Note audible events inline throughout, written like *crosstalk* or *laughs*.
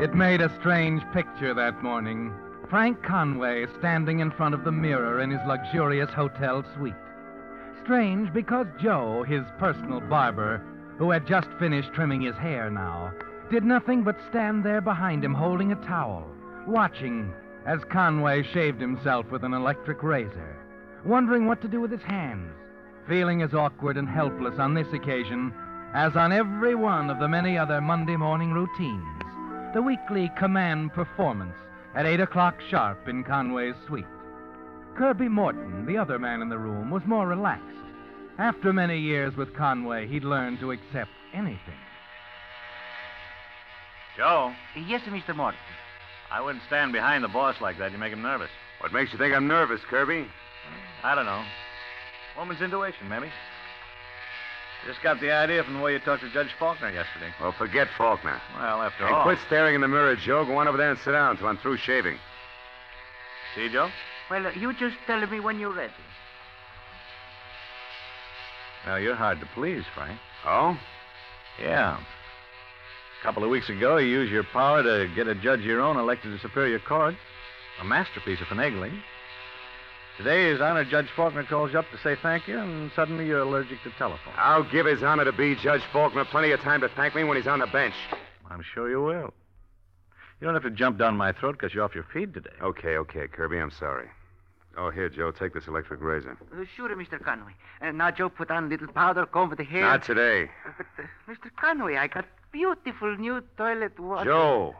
It made a strange picture that morning. Frank Conway standing in front of the mirror in his luxurious hotel suite. Strange because Joe, his personal barber, who had just finished trimming his hair now, did nothing but stand there behind him holding a towel, watching as Conway shaved himself with an electric razor, wondering what to do with his hands, feeling as awkward and helpless on this occasion as on every one of the many other Monday morning routines. The weekly command performance at 8 o'clock sharp in Conway's suite. Kirby Morton, the other man in the room, was more relaxed. After many years with Conway, he'd learned to accept anything. Joe, Yes, Mr. Morton. I wouldn't stand behind the boss like that. You make him nervous. What makes you think I'm nervous, Kirby? I don't know. Woman's intuition, maybe. Just got the idea from the way you talked to Judge Faulkner yesterday. Well, forget Faulkner. Well, after And all. quit staring in the mirror, Joe. Go on over there and sit down until I'm through shaving. See, Joe? Well, uh, you just tell me when you're ready. Well, you're hard to please, Frank. Oh? Yeah. A couple of weeks ago, you used your power to get a judge of your own elected to Superior Court. A masterpiece of finagling. Today, His Honor Judge Faulkner calls you up to say thank you, and suddenly you're allergic to telephone. I'll give his honor to be Judge Faulkner plenty of time to thank me when he's on the bench. I'm sure you will. You don't have to jump down my throat because you're off your feed today. Okay, okay, Kirby, I'm sorry. Oh, here, Joe, take this electric razor. Uh, sure, Mr. Conway. Uh, now, Joe, put on a little powder, comb the hair. Not today. Uh, But, uh, Mr. Conway, I got beautiful new toilet water. Joe.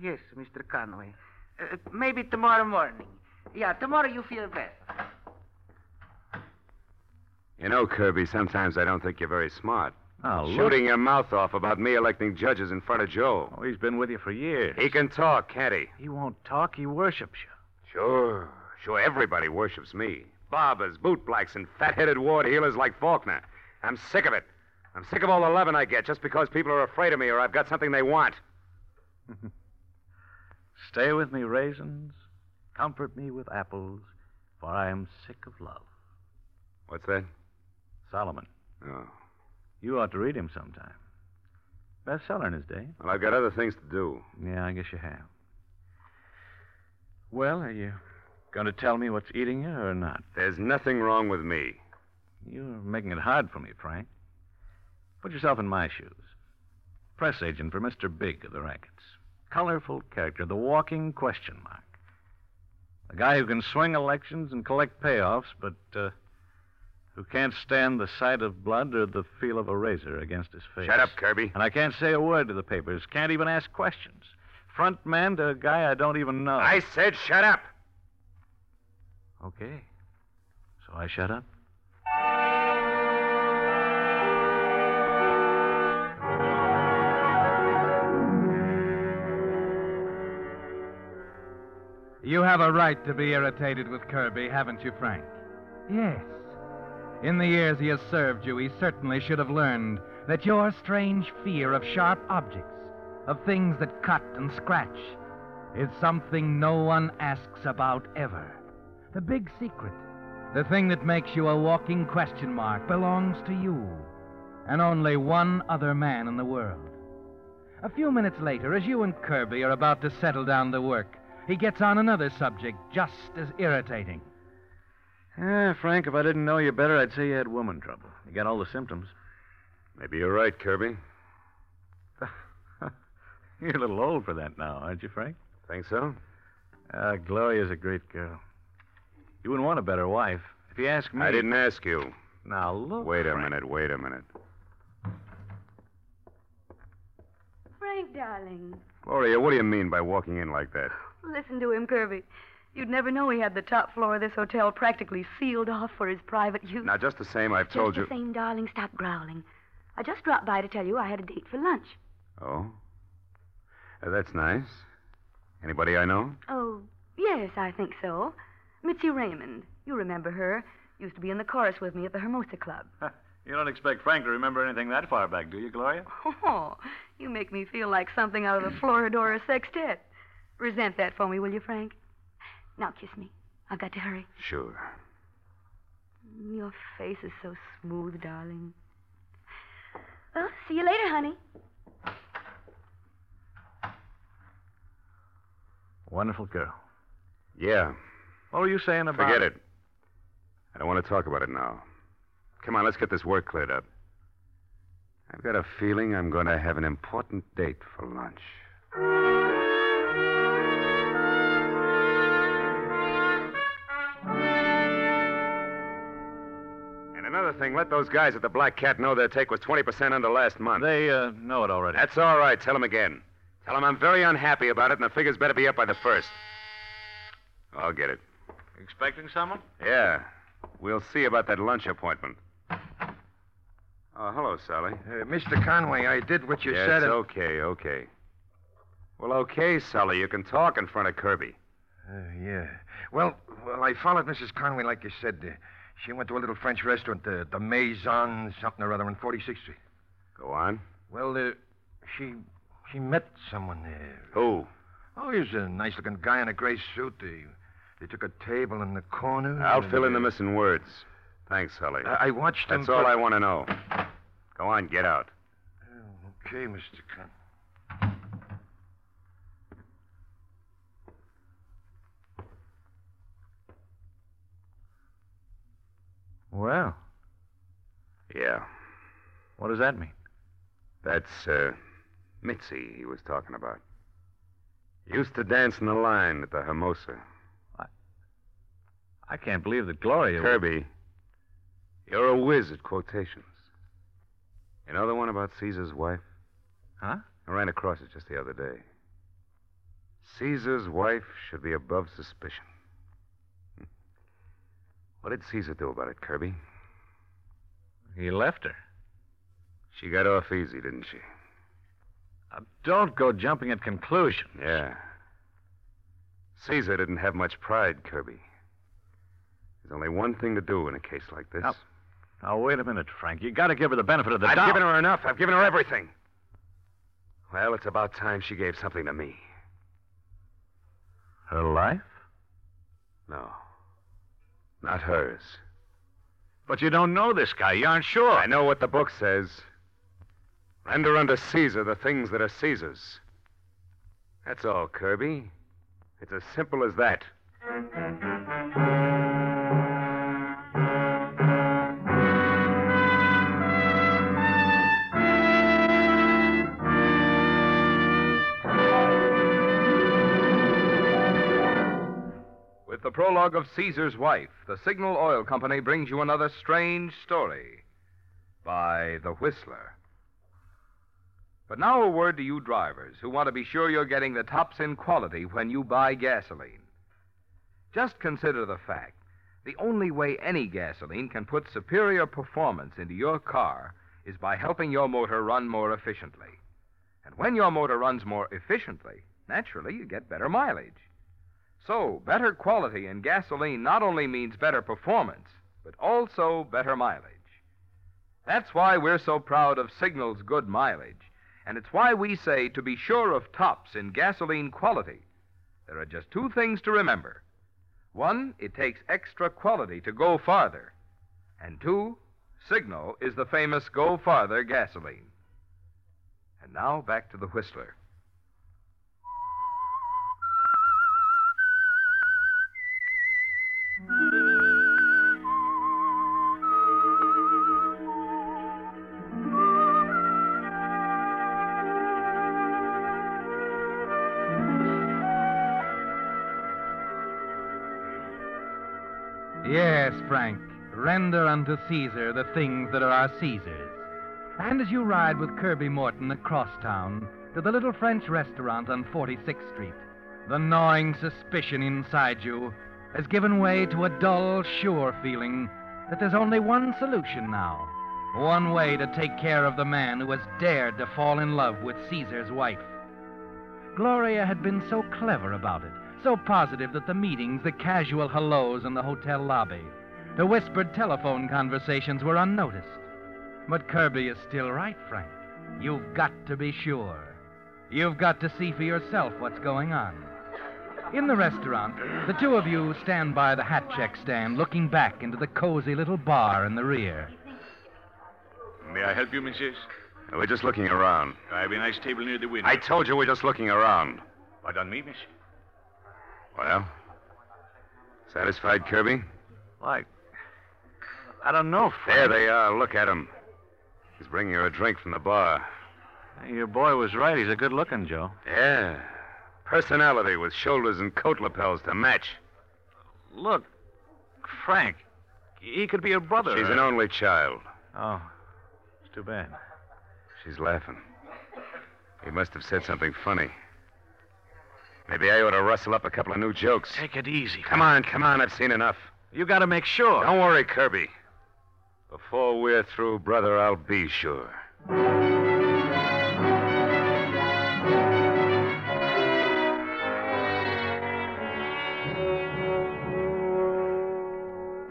Yes, Mr. Conway. Uh, maybe tomorrow morning. Yeah, tomorrow you feel better. You know, Kirby, sometimes I don't think you're very smart. Oh, look. Shooting your mouth off about me electing judges in front of Joe. Oh, he's been with you for years. He can talk, can't he? He won't talk. He worships you. Sure. Sure, everybody worships me. Barbers, bootblacks, and fat-headed ward healers like Faulkner. I'm sick of it. I'm sick of all the loving I get just because people are afraid of me or I've got something they want. *laughs* Stay with me, raisins. Comfort me with apples, for I am sick of love. What's that? Solomon. Oh. You ought to read him sometime. Bestseller in his day. Well, I've got other things to do. Yeah, I guess you have. Well, are you going to tell me what's eating you or not? There's nothing wrong with me. You're making it hard for me, Frank. Put yourself in my shoes. Press agent for Mr. Big of the Rackets. Colorful character, the walking question mark. A guy who can swing elections and collect payoffs, but uh, who can't stand the sight of blood or the feel of a razor against his face. Shut up, Kirby. And I can't say a word to the papers. Can't even ask questions. Front man to a guy I don't even know. I said shut up. Okay. So I shut up? You have a right to be irritated with Kirby, haven't you, Frank? Yes. In the years he has served you, he certainly should have learned that your strange fear of sharp objects, of things that cut and scratch, is something no one asks about ever. The big secret, the thing that makes you a walking question mark, belongs to you and only one other man in the world. A few minutes later, as you and Kirby are about to settle down to work, he gets on another subject just as irritating. Yeah, Frank, if I didn't know you better, I'd say you had woman trouble. You got all the symptoms. Maybe you're right, Kirby. *laughs* You're a little old for that now, aren't you, Frank? Think so? Uh, Gloria's a great girl. You wouldn't want a better wife. If you ask me. I didn't ask you. Now, look. Wait a Frank. minute, wait a minute. Frank, darling. Gloria, what do you mean by walking in like that? Listen to him, Kirby. You'd never know he had the top floor of this hotel practically sealed off for his private use. Now, just the same, I've told Just you. the same, darling. Stop growling. I just dropped by to tell you I had a date for lunch. Oh? Uh, that's nice. Anybody I know? Oh, yes, I think so. Mitzi Raymond. You remember her. Used to be in the chorus with me at the Hermosa Club. *laughs* You don't expect Frank to remember anything that far back, do you, Gloria? Oh, you make me feel like something out of the Florodora Sextet. Resent that for me, will you, Frank? Now kiss me. I've got to hurry. Sure. Your face is so smooth, darling. Well, see you later, honey. Wonderful girl. Yeah, What were you saying about forget it. I don't want to talk about it now. Come on, let's get this work cleared up. I've got a feeling I'm going to have an important date for lunch. And another thing, let those guys at the Black Cat know their take was 20% under last month. They uh, know it already. That's all right. Tell them again. Tell them I'm very unhappy about it, and the figures better be up by the first. I'll get it. Expecting someone? Yeah. We'll see about that lunch appointment. Oh, hello, Sally. Uh, Mr. Conway, I did what you yeah, said. it's and- okay, okay. Well, okay, Sully. You can talk in front of Kirby. Uh, yeah. Well, well, I followed Mrs. Conway like you said. Uh, she went to a little French restaurant, uh, the Maison something or other on 46th Street. Go on. Well, uh, she she met someone there. Who? Oh, he was a nice-looking guy in a gray suit. They, they took a table in the corner. I'll and, fill in uh, the missing words. Thanks, Sully. I, I watched them. That's all put- I want to know. Go on, get out. Okay, Mr. Con. Well, Yeah. what does that mean? That's, uh, Mitzi he was talking about. Used to dance in the line at the Hermosa. What? I can't believe that Gloria. Kirby, you're a whiz at quotations. You know the one about Caesar's wife? Huh? I ran across it just the other day. Caesar's wife should be above suspicion. What did Caesar do about it, Kirby? He left her. She got off easy, didn't she? Now, don't go jumping at conclusions. Yeah. Caesar didn't have much pride, Kirby. There's only one thing to do in a case like this. Now, Now, wait a minute, Frank. You got to give her the benefit of the doubt. I've given her enough. I've given her everything. Well, it's about time she gave something to me. her life? No. Not hers. But you don't know this guy. You aren't sure. I know what the book says. Render unto Caesar the things that are Caesar's. That's all, Kirby. It's as simple as that. Prologue of Caesar's Wife, the Signal Oil Company brings you another strange story by The Whistler. But now a word to you drivers who want to be sure you're getting the tops in quality when you buy gasoline. Just consider the fact the only way any gasoline can put superior performance into your car is by helping your motor run more efficiently. And when your motor runs more efficiently, naturally you get better mileage. So, better quality in gasoline not only means better performance, but also better mileage. That's why we're so proud of Signal's good mileage, and it's why we say to be sure of tops in gasoline quality, there are just two things to remember. One, it takes extra quality to go farther. And two, Signal is the famous Go Farther gasoline. And now back to the Whistler. Frank. Render unto Caesar the things that are our Caesar's. And as you ride with Kirby Morton across town to the little French restaurant on 46th Street, the gnawing suspicion inside you has given way to a dull, sure feeling that there's only one solution now. One way to take care of the man who has dared to fall in love with Caesar's wife. Gloria had been so clever about it, so positive that the meetings, the casual hellos in the hotel lobby, the whispered telephone conversations were unnoticed. But Kirby is still right, Frank. You've got to be sure. You've got to see for yourself what's going on. In the restaurant, the two of you stand by the hat check stand looking back into the cozy little bar in the rear. May I help you, Mrs.? We're just looking around. I have a nice table near the window. I told you we're just looking around. Pardon me, miss? Well, satisfied, Kirby? Why, I don't know, Frank. There they are. Look at him. He's bringing her a drink from the bar. Your boy was right. He's a good looking, Joe. Yeah. Personality with shoulders and coat lapels to match. Look, Frank, he could be your brother. She's an only child. Oh, it's too bad. She's laughing. He must have said something funny. Maybe I ought to rustle up a couple of new jokes. Take it easy. Come on, come on. I've seen enough. You got to make sure. Don't worry, Kirby. Before we're through, brother, I'll be sure.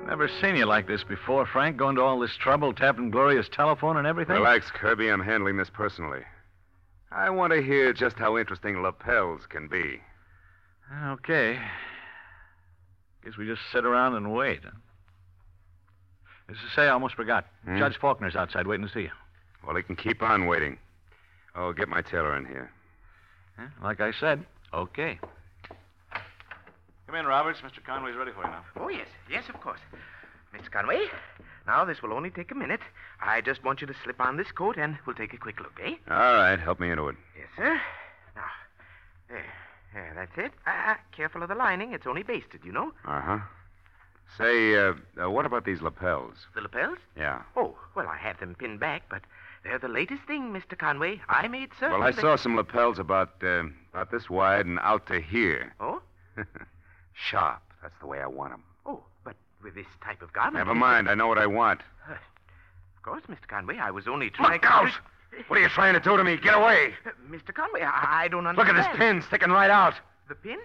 Never seen you like this before, Frank. Going to all this trouble, tapping Gloria's telephone and everything. Relax, Kirby. I'm handling this personally. I want to hear just how interesting lapels can be. Okay. Guess we just sit around and wait. Huh? As to say, I almost forgot. Hmm? Judge Faulkner's outside waiting to see you. Well, he can keep on waiting. Oh, get my tailor in here. Huh? Like I said, okay. Come in, Roberts. Mr. Conway's ready for you now. Oh, yes. Yes, of course. Mr. Conway, now this will only take a minute. I just want you to slip on this coat and we'll take a quick look, eh? All right, help me into it. Yes, sir. Now, there. There, that's it. Ah, careful of the lining. It's only basted, you know. Uh huh. Say, uh, uh, what about these lapels? The lapels? Yeah. Oh, well, I have them pinned back, but they're the latest thing, Mr. Conway. I made certain. Well, I that- saw some lapels about uh, about this wide and out to here. Oh? *laughs* Sharp. That's the way I want them. Oh, but with this type of garment. Never mind. I know what I want. *laughs* Of course, Mr. Conway. I was only trying. Look out! What are you trying to do to me? Get away! *laughs* Uh, Mr. Conway, I, I don't understand. Look understand. at this pin sticking right out. The pin?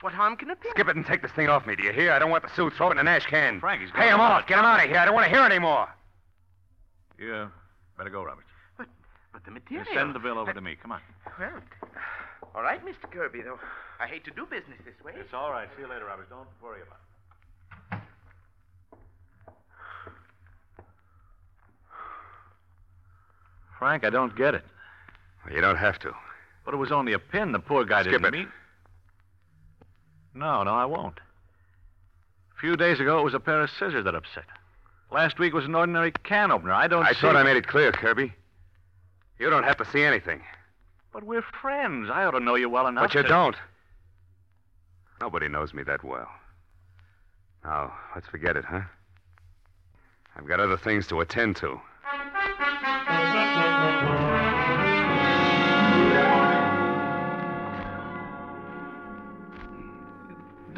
What harm can it be? Skip it and take this thing off me, do you hear? I don't want the suit. Throw it in an ash can. Frank, he's Pay him off. Get him out of here. I don't want to hear any more. You better go, Roberts. But but the material... You send the bill over to me. Come on. Well, all right, Mr. Kirby, though. I hate to do business this way. It's all right. See you later, Roberts. Don't worry about it. Frank, I don't get it. Well, You don't have to. But it was only a pin. The poor guy Skip didn't it. mean. No, no, I won't. A few days ago, it was a pair of scissors that upset. Last week was an ordinary can opener. I don't I see... thought I made it clear, Kirby. You don't have to see anything. But we're friends. I ought to know you well enough But you to- don't. Nobody knows me that well. Now, let's forget it, huh? I've got other things to attend to.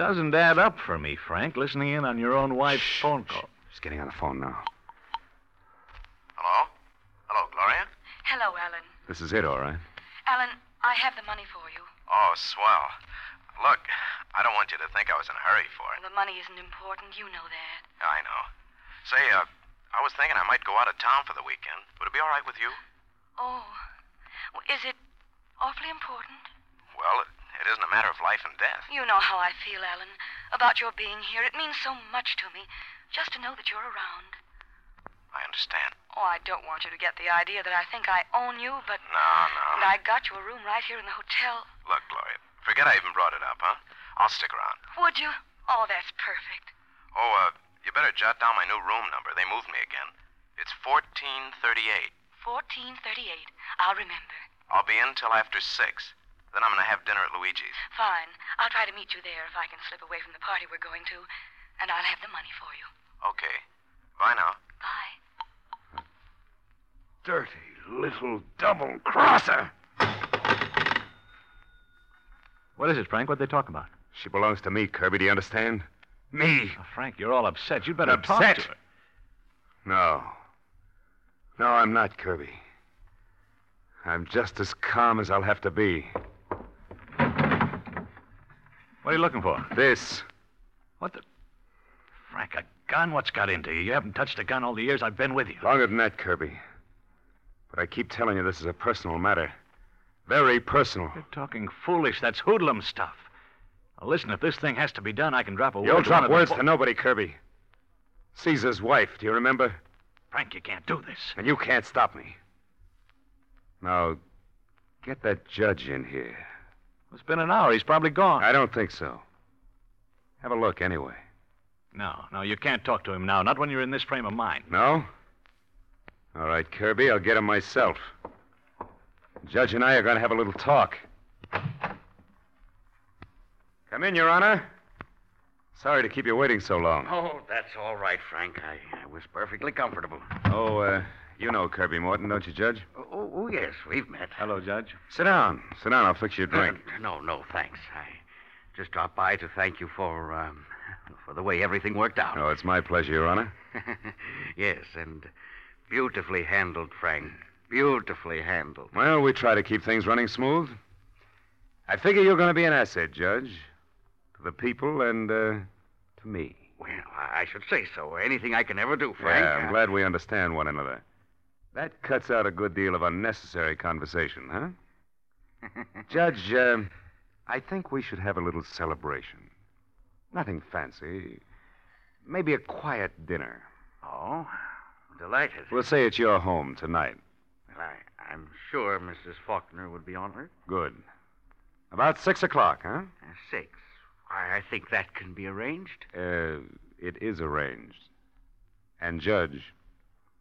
Doesn't add up for me, Frank, listening in on your own wife's phone call. She's getting on the phone now. Hello? Hello, Gloria? Hello, Alan. This is it, all right. Alan, I have the money for you. Oh, swell. Look, I don't want you to think I was in a hurry for it. The money isn't important. You know that. I know. Say, uh, I was thinking I might go out of town for the weekend. Would it be all right with you? Oh. Well, Is it awfully important? Well, it, it isn't a matter of life and death. You know how I feel, Alan, about your being here. It means so much to me just to know that you're around. I understand. Oh, I don't want you to get the idea that I think I own you, but. No, no. But I got you a room right here in the hotel. Look, Gloria, forget I even brought it up, huh? I'll stick around. Would you? Oh, that's perfect. Oh, uh, you better jot down my new room number. They moved me again. It's 1438. 1438. I'll remember. I'll be in till after 6. Then I'm going to have dinner at Luigi's. Fine. I'll try to meet you there if I can slip away from the party we're going to. And I'll have the money for you. Okay. Bye now. Bye. Dirty little double crosser. What is it, Frank? What they talk about? She belongs to me, Kirby. Do you understand? Me. Oh, Frank, you're all upset. You'd better talk to her. No. No, I'm not, Kirby. I'm just as calm as I'll have to be. What are you looking for? This. What the? Frank, a gun? What's got into you? You haven't touched a gun all the years I've been with you. Longer than that, Kirby. But I keep telling you this is a personal matter. Very personal. You're talking foolish. That's hoodlum stuff. Now, listen, if this thing has to be done, I can drop a word. You'll drop words to nobody, Kirby. Caesar's wife, do you remember? Frank, you can't do this. And you can't stop me. Now, get that judge in here. It's been an hour. He's probably gone. I don't think so. Have a look anyway. No, no, you can't talk to him now. Not when you're in this frame of mind. No? All right, Kirby, I'll get him myself. Judge and I are going to have a little talk. Come in, Your Honor. Sorry to keep you waiting so long. Oh, that's all right, Frank. I, I was perfectly comfortable. Oh, uh, you know Kirby Morton, don't you, Judge? Oh, oh, yes, we've met. Hello, Judge. Sit down. Sit down. I'll fix you a drink. Uh, no, no, thanks. I just dropped by to thank you for um, for the way everything worked out. Oh, it's my pleasure, Your Honor. *laughs* yes, and beautifully handled, Frank. Beautifully handled. Well, we try to keep things running smooth. I figure you're going to be an asset, Judge. To the people and, uh, to me. Well, I should say so. Anything I can ever do, Frank. Yeah, I'm glad we understand one another. That cuts out a good deal of unnecessary conversation, huh? *laughs* Judge, uh, I think we should have a little celebration. Nothing fancy. Maybe a quiet dinner. Oh, delighted. We'll say it's your home tonight. Well, I, I'm sure Mrs. Faulkner would be honored. Good. About six o'clock, huh? Uh, six. I, I think that can be arranged. Uh, it is arranged. And, Judge,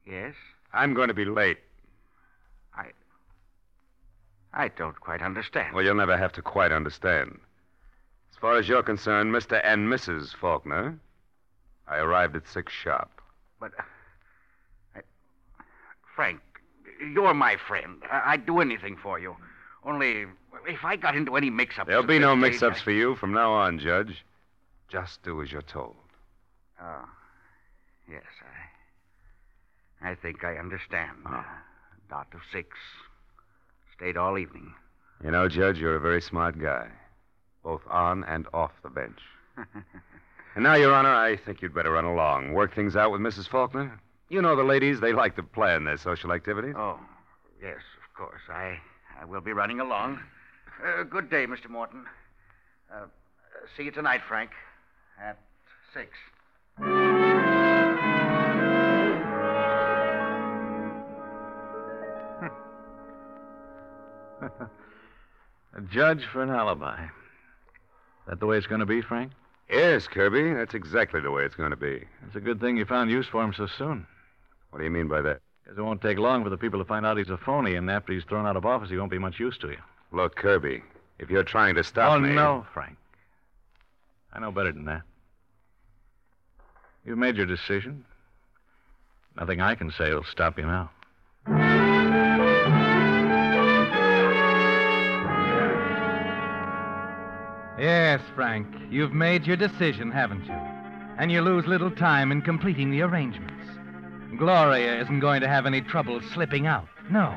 Yes. I'm going to be late. I I don't quite understand. Well, you'll never have to quite understand. As far as you're concerned, Mr. and Mrs. Faulkner, I arrived at six sharp. But, uh, I, Frank, you're my friend. I, I'd do anything for you. Only, if I got into any mix-ups... There'll be no mix ups I- for you from now on, Judge. Just do as you're told. Oh, yes, I... I think I understand. Oh. Dot of six. Stayed all evening. You know, Judge, you're a very smart guy, both on and off the bench. *laughs* And now, Your Honor, I think you'd better run along. Work things out with Mrs. Faulkner. You know the ladies, they like to plan their social activities. Oh, yes, of course. I, I will be running along. Uh, good day, Mr. Morton. Uh, see you tonight, Frank. At six. *laughs* A judge for an alibi. That the way it's going to be, Frank? Yes, Kirby, that's exactly the way it's going to be. It's a good thing you found use for him so soon. What do you mean by that? Because it won't take long for the people to find out he's a phony, and after he's thrown out of office, he won't be much use to you. Look, Kirby, if you're trying to stop oh, me. Oh, no, Frank. I know better than that. You've made your decision. Nothing I can say will stop you now. Yes, Frank, you've made your decision, haven't you? And you lose little time in completing the arrangements. Gloria isn't going to have any trouble slipping out. No,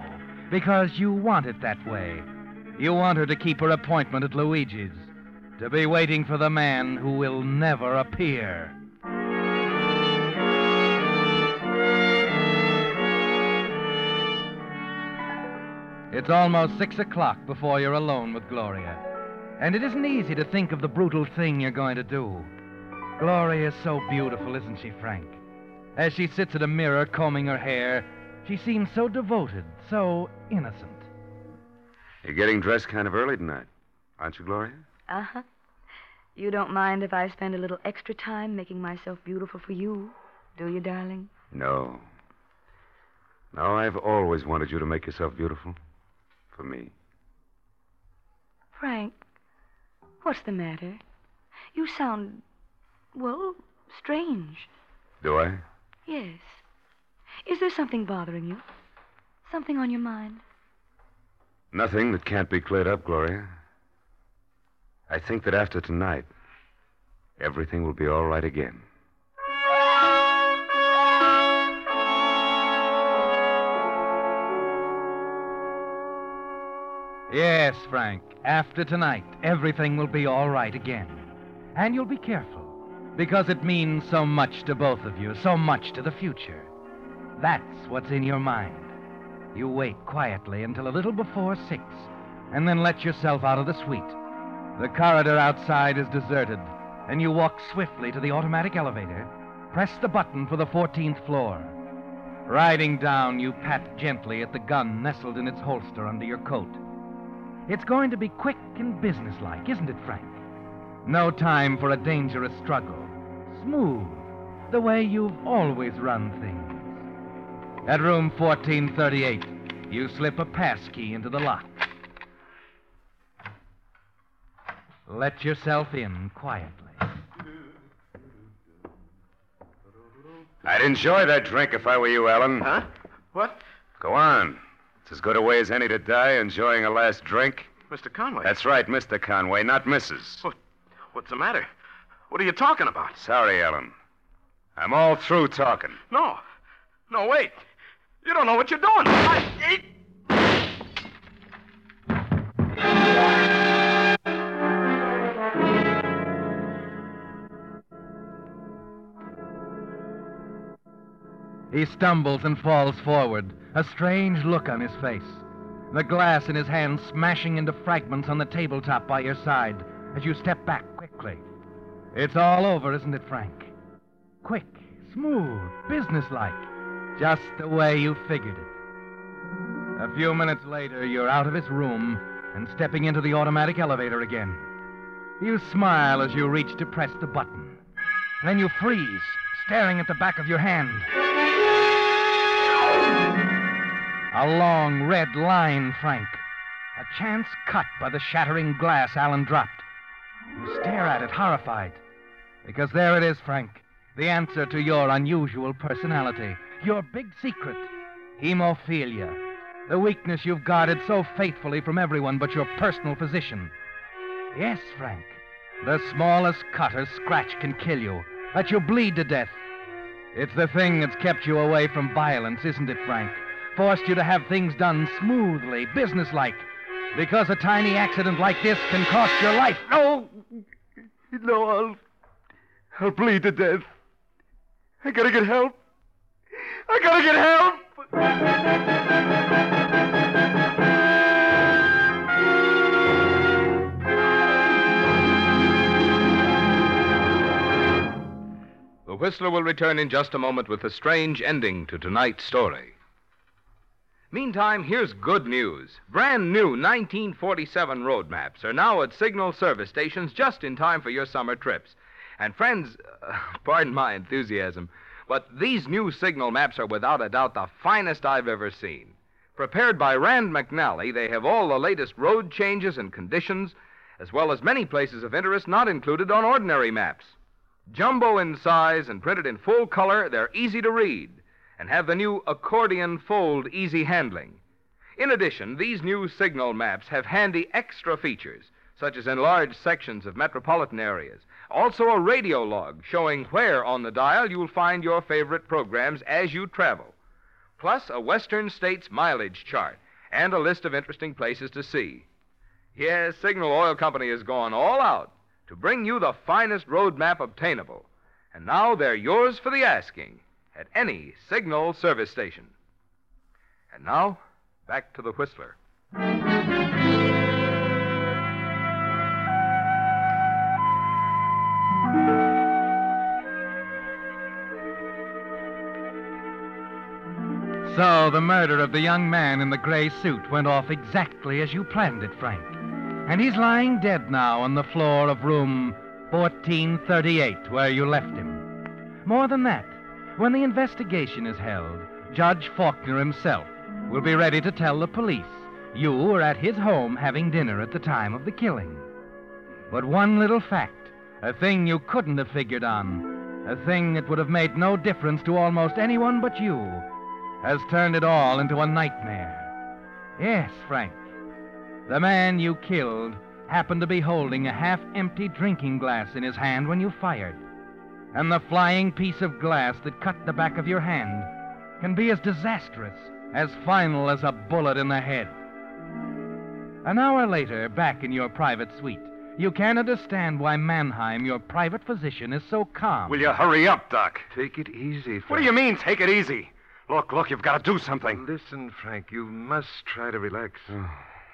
because you want it that way. You want her to keep her appointment at Luigi's, to be waiting for the man who will never appear. It's almost six o'clock before you're alone with Gloria. And it isn't easy to think of the brutal thing you're going to do. Gloria is so beautiful, isn't she, Frank? As she sits at a mirror combing her hair, she seems so devoted, so innocent. You're getting dressed kind of early tonight, aren't you, Gloria? Uh huh. You don't mind if I spend a little extra time making myself beautiful for you, do you, darling? No. No, I've always wanted you to make yourself beautiful. For me. Frank, what's the matter? You sound, well, strange. Do I? Yes. Is there something bothering you? Something on your mind? Nothing that can't be cleared up, Gloria. I think that after tonight, everything will be all right again. Yes, Frank, after tonight, everything will be all right again. And you'll be careful, because it means so much to both of you, so much to the future. That's what's in your mind. You wait quietly until a little before six, and then let yourself out of the suite. The corridor outside is deserted, and you walk swiftly to the automatic elevator, press the button for the 14th floor. Riding down, you pat gently at the gun nestled in its holster under your coat. It's going to be quick and businesslike, isn't it, Frank? No time for a dangerous struggle. Smooth, the way you've always run things. At room 1438, you slip a pass key into the lock. Let yourself in quietly. I'd enjoy that drink if I were you, Alan. Huh? What? Go on. It's as good a way as any to die enjoying a last drink. Mr. Conway. That's right, Mr. Conway, not Mrs. What, what's the matter? What are you talking about? Sorry, Alan. I'm all through talking. No. No, wait. You don't know what you're doing. I... He stumbles and falls forward, a strange look on his face. The glass in his hand smashing into fragments on the tabletop by your side as you step back quickly. It's all over, isn't it, Frank? Quick, smooth, businesslike, just the way you figured it. A few minutes later, you're out of his room and stepping into the automatic elevator again. You smile as you reach to press the button. Then you freeze, staring at the back of your hand. A long red line, Frank. A chance cut by the shattering glass Alan dropped. You stare at it, horrified. Because there it is, Frank. The answer to your unusual personality. Your big secret. Hemophilia. The weakness you've guarded so faithfully from everyone but your personal physician. Yes, Frank. The smallest cut or scratch can kill you. Let you bleed to death. It's the thing that's kept you away from violence, isn't it, Frank? Forced you to have things done smoothly, businesslike. Because a tiny accident like this can cost your life. No! No, I'll. I'll bleed to death. I gotta get help. I gotta get help! The Whistler will return in just a moment with a strange ending to tonight's story. Meantime, here's good news. Brand new 1947 road maps are now at signal service stations just in time for your summer trips. And friends, uh, *laughs* pardon my enthusiasm, but these new signal maps are without a doubt the finest I've ever seen. Prepared by Rand McNally, they have all the latest road changes and conditions, as well as many places of interest not included on ordinary maps. Jumbo in size and printed in full color, they're easy to read and have the new accordion fold easy handling. In addition, these new signal maps have handy extra features, such as enlarged sections of metropolitan areas. Also, a radio log showing where on the dial you'll find your favorite programs as you travel. Plus, a Western States mileage chart and a list of interesting places to see. Yes, Signal Oil Company has gone all out to bring you the finest road map obtainable. And now they're yours for the asking at any Signal service station. And now, back to the Whistler. So the murder of the young man in the gray suit went off exactly as you planned it, Frank. And he's lying dead now on the floor of room 1438, where you left him. More than that, when the investigation is held, Judge Faulkner himself will be ready to tell the police you were at his home having dinner at the time of the killing. But one little fact, a thing you couldn't have figured on, a thing that would have made no difference to almost anyone but you, has turned it all into a nightmare. Yes, Frank. The man you killed happened to be holding a half empty drinking glass in his hand when you fired. And the flying piece of glass that cut the back of your hand can be as disastrous, as final as a bullet in the head. An hour later, back in your private suite, you can understand why Mannheim, your private physician, is so calm. Will you hurry up, Doc? Take it easy, Frank. What do you mean, take it easy? Look, look, you've got to do something. Listen, Frank, you must try to relax. Oh.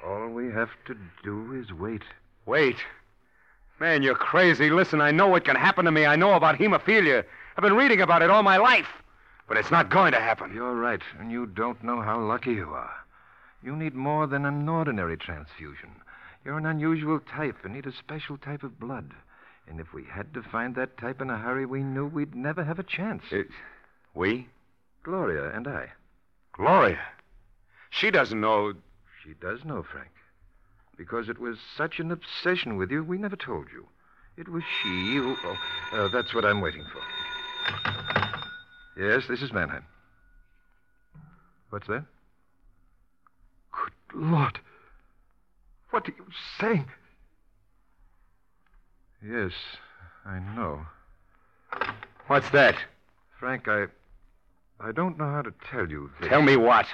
All we have to do is wait. Wait. Man, you're crazy. Listen, I know what can happen to me. I know about hemophilia. I've been reading about it all my life. But it's not going to happen. You're right, and you don't know how lucky you are. You need more than an ordinary transfusion. You're an unusual type and need a special type of blood. And if we had to find that type in a hurry, we knew we'd never have a chance. It, we? Gloria and I. Gloria. She doesn't know. She does know, Frank. Because it was such an obsession with you, we never told you. It was she who. Oh, uh, that's what I'm waiting for. Yes, this is Mannheim. What's that? Good Lord. What are you saying? Yes, I know. What's that? Frank, I. I don't know how to tell you this. Tell me what?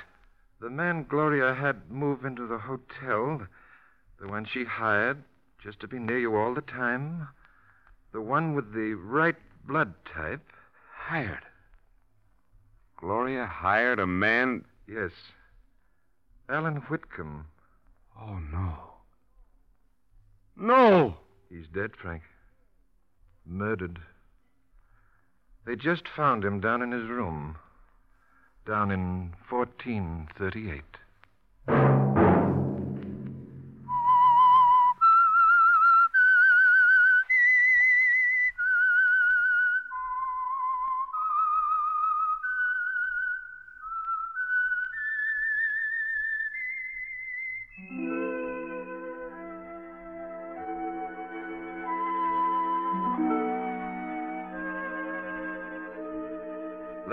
The man Gloria had move into the hotel, the one she hired just to be near you all the time, the one with the right blood type. Hired. Gloria hired a man. Yes. Alan Whitcomb. Oh, no. No! He's dead, Frank. Murdered. They just found him down in his room. Down in 1438.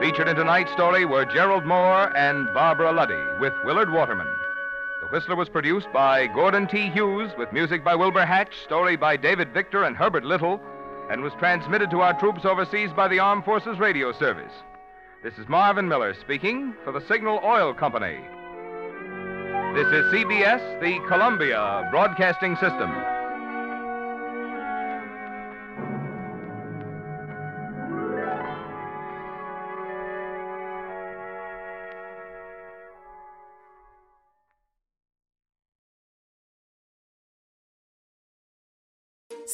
Featured in tonight's story were Gerald Mohr and Barbara Luddy with Willard Waterman. The Whistler was produced by Gordon T. Hughes with music by Wilbur Hatch, story by David Victor and Herbert Little, and was transmitted to our troops overseas by the Armed Forces Radio Service. This is Marvin Miller speaking for the Signal Oil Company. This is CBS, the Columbia Broadcasting System.